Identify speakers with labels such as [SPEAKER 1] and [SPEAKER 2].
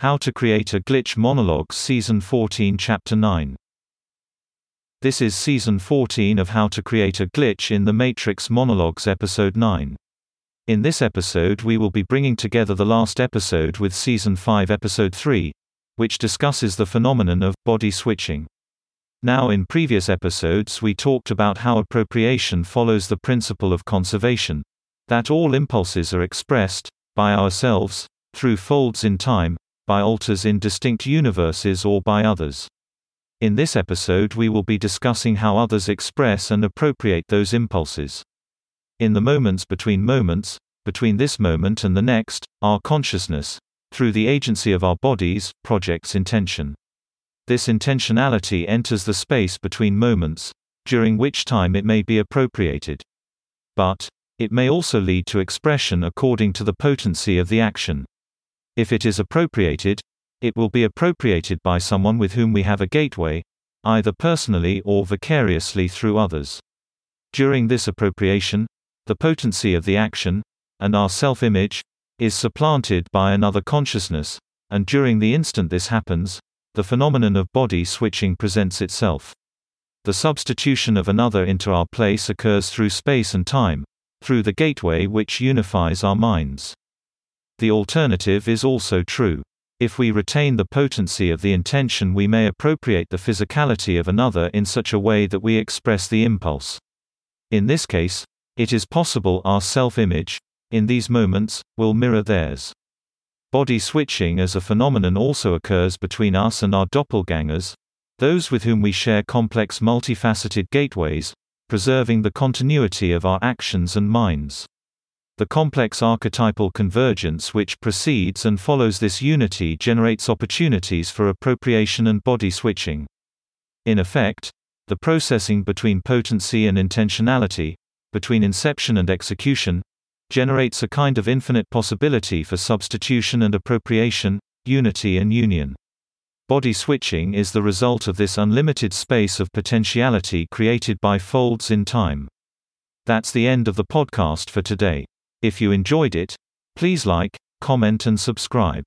[SPEAKER 1] How to Create a Glitch Monologues Season 14 Chapter 9 This is Season 14 of How to Create a Glitch in the Matrix Monologues Episode 9. In this episode we will be bringing together the last episode with Season 5 Episode 3, which discusses the phenomenon of body switching. Now in previous episodes we talked about how appropriation follows the principle of conservation, that all impulses are expressed, by ourselves, through folds in time, by alters in distinct universes or by others. In this episode we will be discussing how others express and appropriate those impulses. In the moments between moments, between this moment and the next, our consciousness, through the agency of our bodies, projects intention. This intentionality enters the space between moments, during which time it may be appropriated. But, it may also lead to expression according to the potency of the action. If it is appropriated, it will be appropriated by someone with whom we have a gateway, either personally or vicariously through others. During this appropriation, the potency of the action, and our self image, is supplanted by another consciousness, and during the instant this happens, the phenomenon of body switching presents itself. The substitution of another into our place occurs through space and time, through the gateway which unifies our minds. The alternative is also true. If we retain the potency of the intention we may appropriate the physicality of another in such a way that we express the impulse. In this case, it is possible our self-image, in these moments, will mirror theirs. Body switching as a phenomenon also occurs between us and our doppelgangers, those with whom we share complex multifaceted gateways, preserving the continuity of our actions and minds. The complex archetypal convergence which precedes and follows this unity generates opportunities for appropriation and body switching. In effect, the processing between potency and intentionality, between inception and execution, generates a kind of infinite possibility for substitution and appropriation, unity and union. Body switching is the result of this unlimited space of potentiality created by folds in time. That's the end of the podcast for today. If you enjoyed it, please like, comment and subscribe.